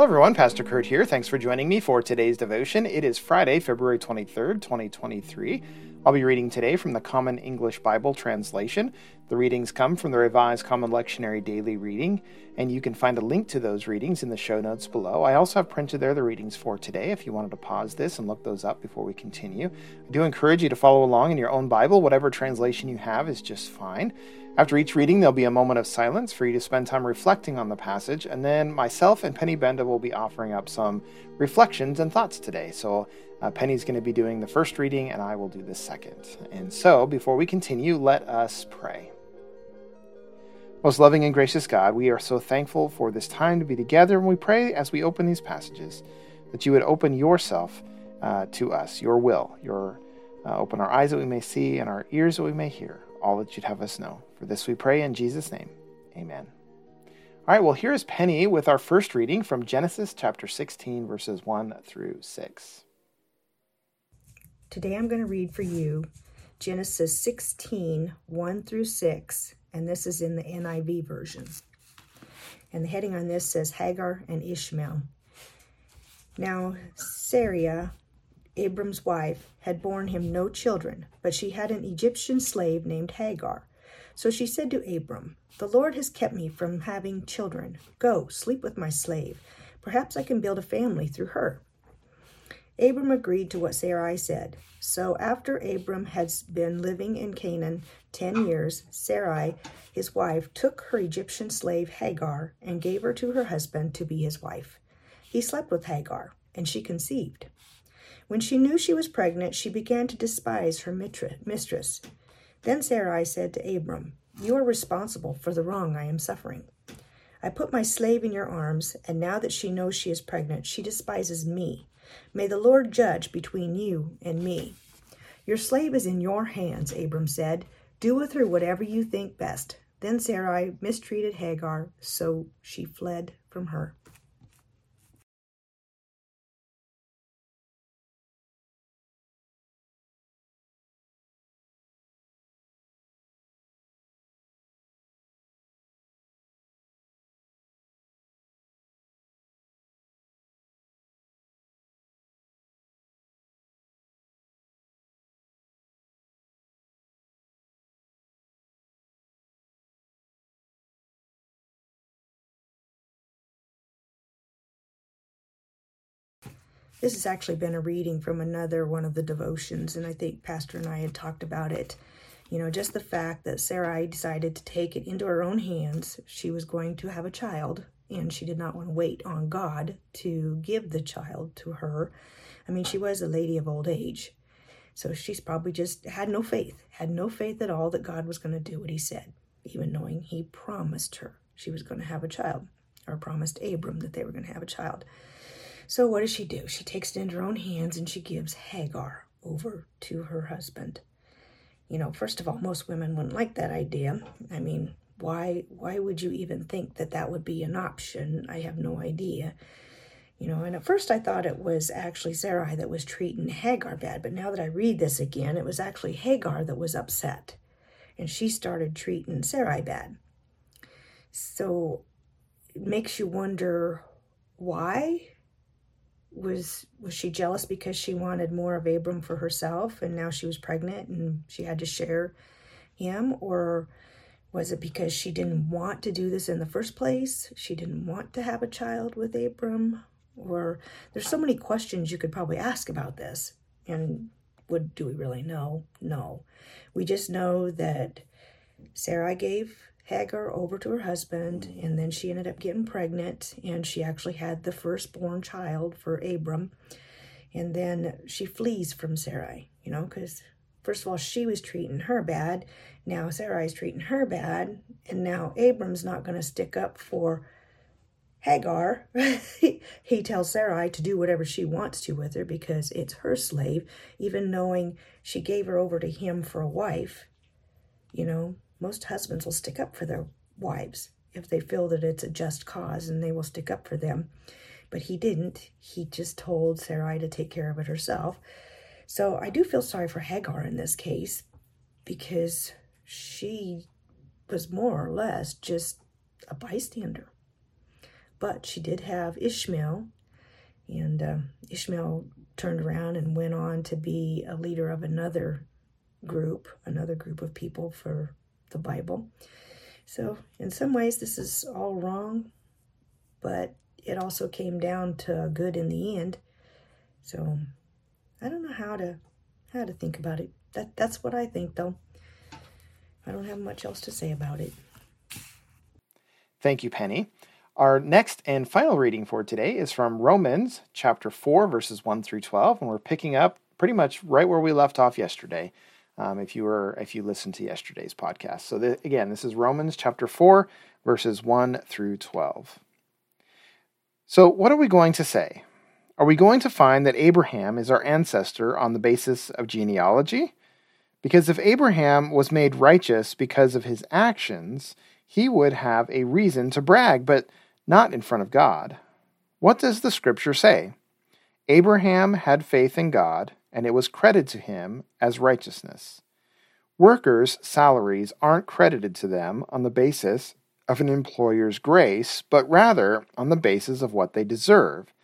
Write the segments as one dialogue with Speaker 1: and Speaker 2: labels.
Speaker 1: Hello, everyone. Pastor Curt here. Thanks for joining me for today's devotion. It is Friday, February 23rd, 2023. I'll be reading today from the Common English Bible translation. The readings come from the Revised Common Lectionary Daily Reading, and you can find a link to those readings in the show notes below. I also have printed there the readings for today if you wanted to pause this and look those up before we continue. I do encourage you to follow along in your own Bible. Whatever translation you have is just fine. After each reading, there'll be a moment of silence for you to spend time reflecting on the passage, and then myself and Penny Benda will be offering up some reflections and thoughts today. So uh, Penny's going to be doing the first reading, and I will do the second. And so, before we continue, let us pray. Most loving and gracious God, we are so thankful for this time to be together, and we pray as we open these passages that you would open yourself uh, to us, your will, your uh, open our eyes that we may see and our ears that we may hear all that you'd have us know. For this we pray in Jesus' name. Amen. All right, well, here's Penny with our first reading from Genesis chapter 16, verses 1 through 6.
Speaker 2: Today I'm going to read for you Genesis 16, 1 through 6, and this is in the NIV version. And the heading on this says Hagar and Ishmael. Now, Sarai Abram's wife, had borne him no children, but she had an Egyptian slave named Hagar. So she said to Abram, The Lord has kept me from having children. Go, sleep with my slave. Perhaps I can build a family through her. Abram agreed to what Sarai said. So after Abram had been living in Canaan ten years, Sarai, his wife, took her Egyptian slave Hagar and gave her to her husband to be his wife. He slept with Hagar, and she conceived. When she knew she was pregnant, she began to despise her mistress. Then Sarai said to Abram, You are responsible for the wrong I am suffering. I put my slave in your arms, and now that she knows she is pregnant, she despises me. May the Lord judge between you and me. Your slave is in your hands, Abram said. Do with her whatever you think best. Then Sarai mistreated Hagar, so she fled from her. This has actually been a reading from another one of the devotions, and I think Pastor and I had talked about it. You know, just the fact that Sarai decided to take it into her own hands. She was going to have a child, and she did not want to wait on God to give the child to her. I mean, she was a lady of old age. So she's probably just had no faith, had no faith at all that God was going to do what he said, even knowing he promised her she was going to have a child, or promised Abram that they were going to have a child. So what does she do? She takes it into her own hands and she gives Hagar over to her husband. You know, first of all, most women wouldn't like that idea. I mean, why why would you even think that that would be an option? I have no idea. You know, and at first I thought it was actually Sarai that was treating Hagar bad, but now that I read this again, it was actually Hagar that was upset. And she started treating Sarai bad. So it makes you wonder why was was she jealous because she wanted more of Abram for herself and now she was pregnant and she had to share him or was it because she didn't want to do this in the first place? She didn't want to have a child with Abram or there's so many questions you could probably ask about this and would do we really know? No. We just know that Sarah gave Hagar over to her husband, and then she ended up getting pregnant, and she actually had the firstborn child for Abram. And then she flees from Sarai, you know, because first of all, she was treating her bad. Now Sarai's treating her bad, and now Abram's not going to stick up for Hagar. he tells Sarai to do whatever she wants to with her because it's her slave, even knowing she gave her over to him for a wife. You know, most husbands will stick up for their wives if they feel that it's a just cause and they will stick up for them. but he didn't. He just told Sarai to take care of it herself. So I do feel sorry for Hagar in this case because she was more or less just a bystander. But she did have Ishmael, and uh, Ishmael turned around and went on to be a leader of another group, another group of people for the Bible. So, in some ways, this is all wrong, but it also came down to good in the end. So, I don't know how to how to think about it. That that's what I think, though. I don't have much else to say about it.
Speaker 1: Thank you, Penny. Our next and final reading for today is from Romans chapter 4, verses 1 through 12, and we're picking up pretty much right where we left off yesterday. Um, if you were if you listened to yesterday's podcast. So again, this is Romans chapter 4, verses 1 through 12. So what are we going to say? Are we going to find that Abraham is our ancestor on the basis of genealogy? Because if Abraham was made righteous because of his actions, he would have a reason to brag, but not in front of God. What does the scripture say? Abraham had faith in God, and it was credited to him as righteousness. Workers' salaries aren't credited to them on the basis of an employer's grace, but rather on the basis of what they deserve.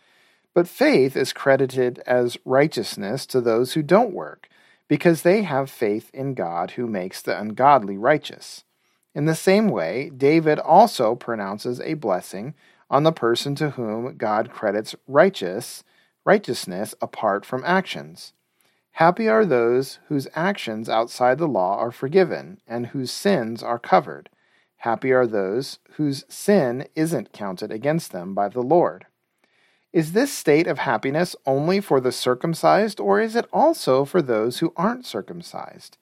Speaker 1: But faith is credited as righteousness to those who don't work, because they have faith in God who makes the ungodly righteous. In the same way, David also pronounces a blessing on the person to whom God credits righteous righteousness apart from actions. Happy are those whose actions outside the law are forgiven and whose sins are covered. Happy are those whose sin isn't counted against them by the Lord. Is this state of happiness only for the circumcised, or is it also for those who aren't circumcised?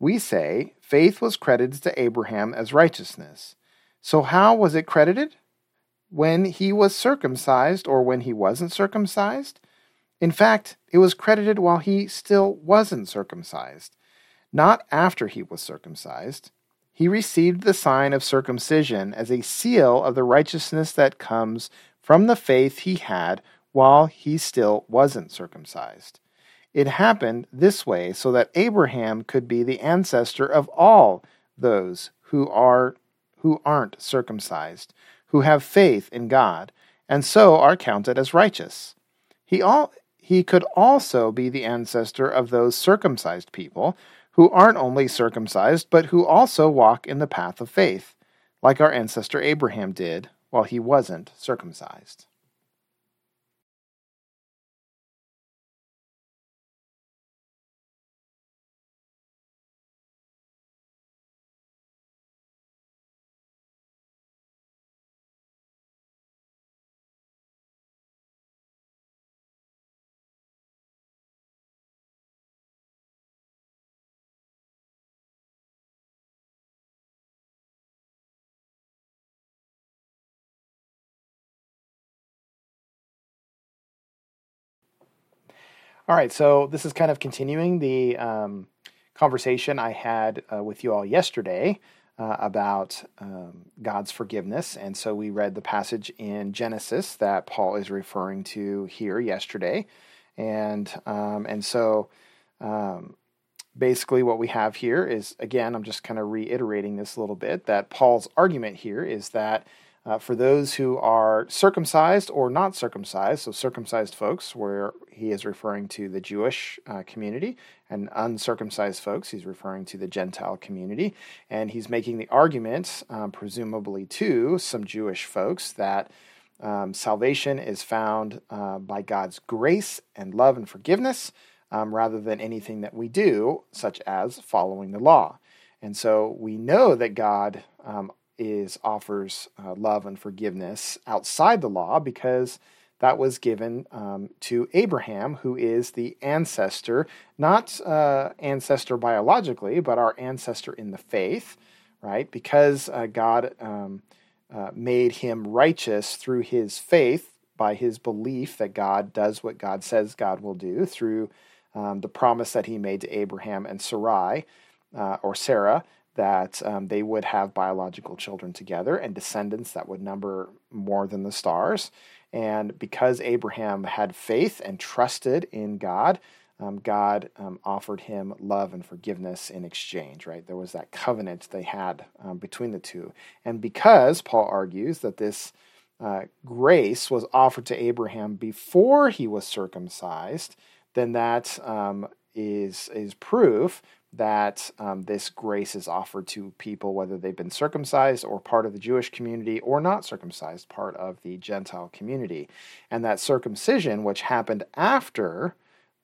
Speaker 1: we say faith was credited to Abraham as righteousness. So, how was it credited? When he was circumcised or when he wasn't circumcised? In fact, it was credited while he still wasn't circumcised, not after he was circumcised. He received the sign of circumcision as a seal of the righteousness that comes from the faith he had while he still wasn't circumcised. It happened this way so that Abraham could be the ancestor of all those who are who aren't circumcised, who have faith in God, and so are counted as righteous. He all he could also be the ancestor of those circumcised people who aren't only circumcised but who also walk in the path of faith, like our ancestor Abraham did while he wasn't circumcised. All right, so this is kind of continuing the um, conversation I had uh, with you all yesterday uh, about um, God's forgiveness. And so we read the passage in Genesis that Paul is referring to here yesterday. And, um, and so um, basically, what we have here is again, I'm just kind of reiterating this a little bit that Paul's argument here is that uh, for those who are circumcised or not circumcised, so circumcised folks, where he is referring to the Jewish uh, community, and uncircumcised folks, he's referring to the Gentile community. And he's making the argument, um, presumably to some Jewish folks, that um, salvation is found uh, by God's grace and love and forgiveness um, rather than anything that we do, such as following the law. And so we know that God um, is offers uh, love and forgiveness outside the law because that was given um, to Abraham, who is the ancestor, not uh, ancestor biologically, but our ancestor in the faith, right? Because uh, God um, uh, made him righteous through his faith by his belief that God does what God says God will do through um, the promise that he made to Abraham and Sarai uh, or Sarah that um, they would have biological children together and descendants that would number more than the stars. And because Abraham had faith and trusted in God, um, God um, offered him love and forgiveness in exchange, right? There was that covenant they had um, between the two. And because Paul argues that this uh, grace was offered to Abraham before he was circumcised, then that um, is is proof that um, this grace is offered to people, whether they've been circumcised or part of the Jewish community or not circumcised, part of the Gentile community. And that circumcision, which happened after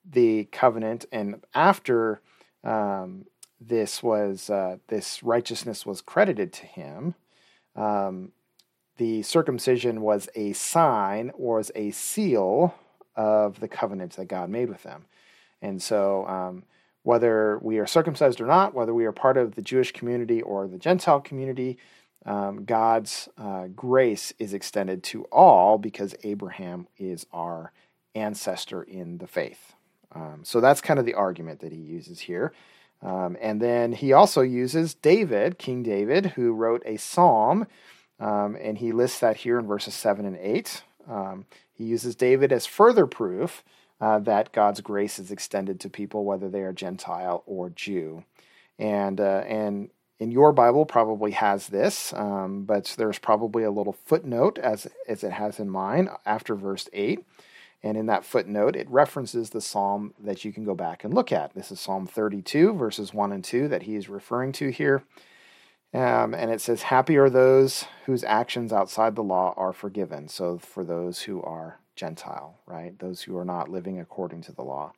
Speaker 1: the covenant and after um, this was uh, this righteousness was credited to him, um, the circumcision was a sign or was a seal of the covenant that God made with them. And so, um, whether we are circumcised or not, whether we are part of the Jewish community or the Gentile community, um, God's uh, grace is extended to all because Abraham is our ancestor in the faith. Um, so that's kind of the argument that he uses here. Um, and then he also uses David, King David, who wrote a psalm, um, and he lists that here in verses 7 and 8. Um, he uses David as further proof uh, that God's grace is extended to people, whether they are Gentile or Jew. And, uh, and in your Bible probably has this, um, but there's probably a little footnote as, as it has in mine after verse 8. And in that footnote, it references the psalm that you can go back and look at. This is Psalm 32, verses 1 and 2, that he is referring to here. Um, and it says, Happy are those whose actions outside the law are forgiven. So for those who are Gentile, right? Those who are not living according to the law.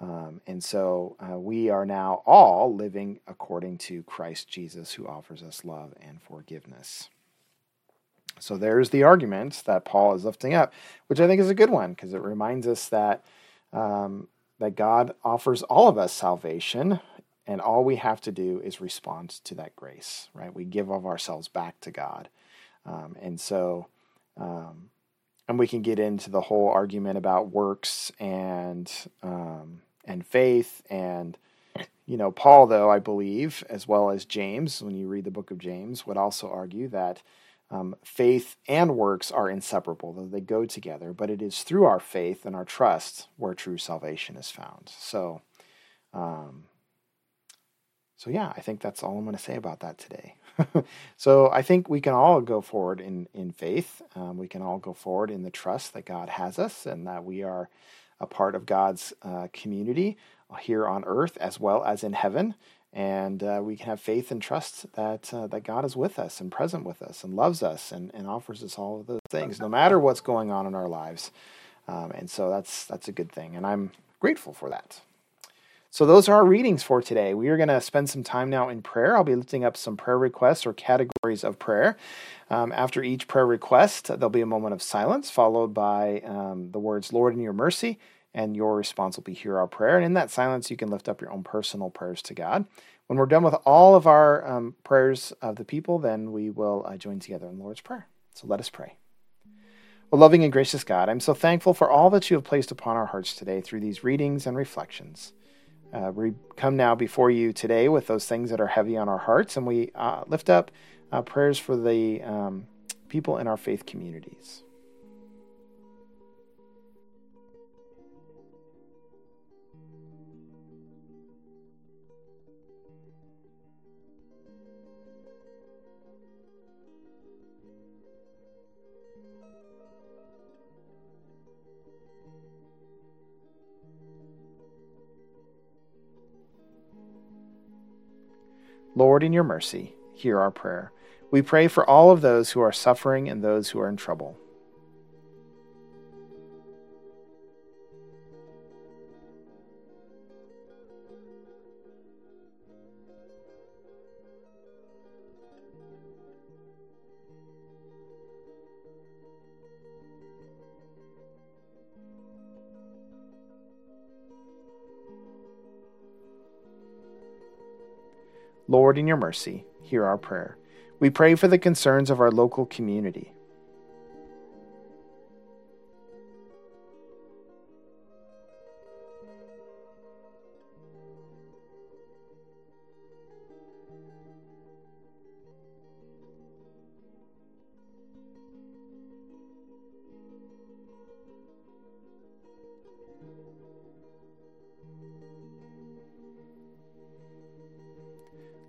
Speaker 1: Um, and so uh, we are now all living according to Christ Jesus, who offers us love and forgiveness. So there's the argument that Paul is lifting up, which I think is a good one because it reminds us that um, that God offers all of us salvation, and all we have to do is respond to that grace. Right? We give of ourselves back to God, um, and so. Um, and we can get into the whole argument about works and um, and faith and you know Paul though I believe as well as James when you read the book of James would also argue that um, faith and works are inseparable, though they go together, but it is through our faith and our trust where true salvation is found. So, um, so yeah, I think that's all I'm going to say about that today. so I think we can all go forward in in faith. Um, we can all go forward in the trust that God has us and that we are a part of God's uh, community here on earth as well as in heaven and uh, we can have faith and trust that uh, that God is with us and present with us and loves us and, and offers us all of those things, no matter what's going on in our lives. Um, and so that's that's a good thing, and I'm grateful for that. So those are our readings for today. We are going to spend some time now in prayer. I'll be lifting up some prayer requests or categories of prayer. Um, after each prayer request, there'll be a moment of silence, followed by um, the words "Lord, in Your mercy." and your response will be hear our prayer. And in that silence, you can lift up your own personal prayers to God. When we're done with all of our um, prayers of the people, then we will uh, join together in the Lord's Prayer. So let us pray. Well, loving and gracious God, I'm so thankful for all that you have placed upon our hearts today through these readings and reflections. Uh, we come now before you today with those things that are heavy on our hearts, and we uh, lift up uh, prayers for the um, people in our faith communities. Lord, in your mercy, hear our prayer. We pray for all of those who are suffering and those who are in trouble. Lord, in your mercy, hear our prayer. We pray for the concerns of our local community.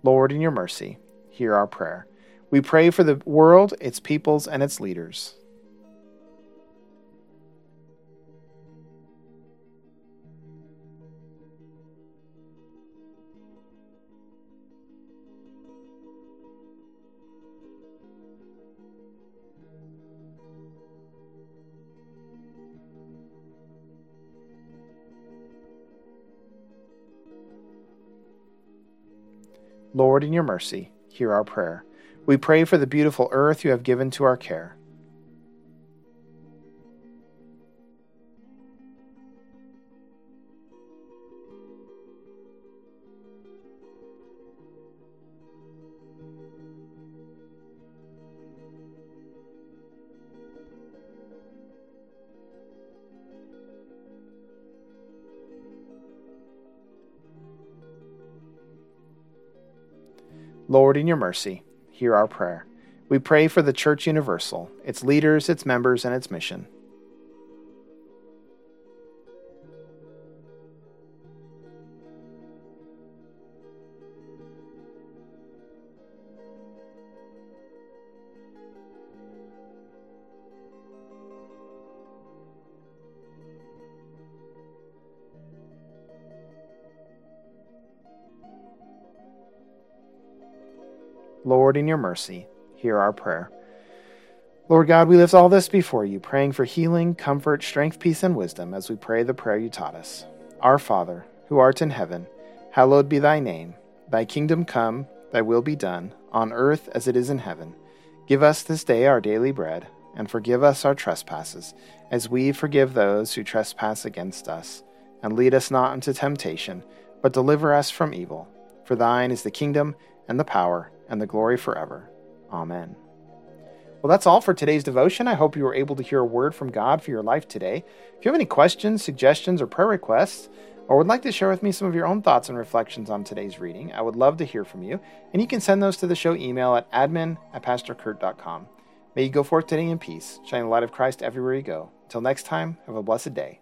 Speaker 1: Lord, in your mercy, hear our prayer. We pray for the world, its peoples, and its leaders. Lord, in your mercy, hear our prayer. We pray for the beautiful earth you have given to our care. Lord, in your mercy, hear our prayer. We pray for the Church Universal, its leaders, its members, and its mission. Lord, in your mercy, hear our prayer. Lord God, we lift all this before you, praying for healing, comfort, strength, peace, and wisdom as we pray the prayer you taught us. Our Father, who art in heaven, hallowed be thy name. Thy kingdom come, thy will be done, on earth as it is in heaven. Give us this day our daily bread, and forgive us our trespasses, as we forgive those who trespass against us. And lead us not into temptation, but deliver us from evil. For thine is the kingdom, and the power, and the glory forever. Amen. Well, that's all for today's devotion. I hope you were able to hear a word from God for your life today. If you have any questions, suggestions, or prayer requests, or would like to share with me some of your own thoughts and reflections on today's reading, I would love to hear from you. And you can send those to the show email at admin at pastorcurt.com. May you go forth today in peace, shine the light of Christ everywhere you go. Until next time, have a blessed day.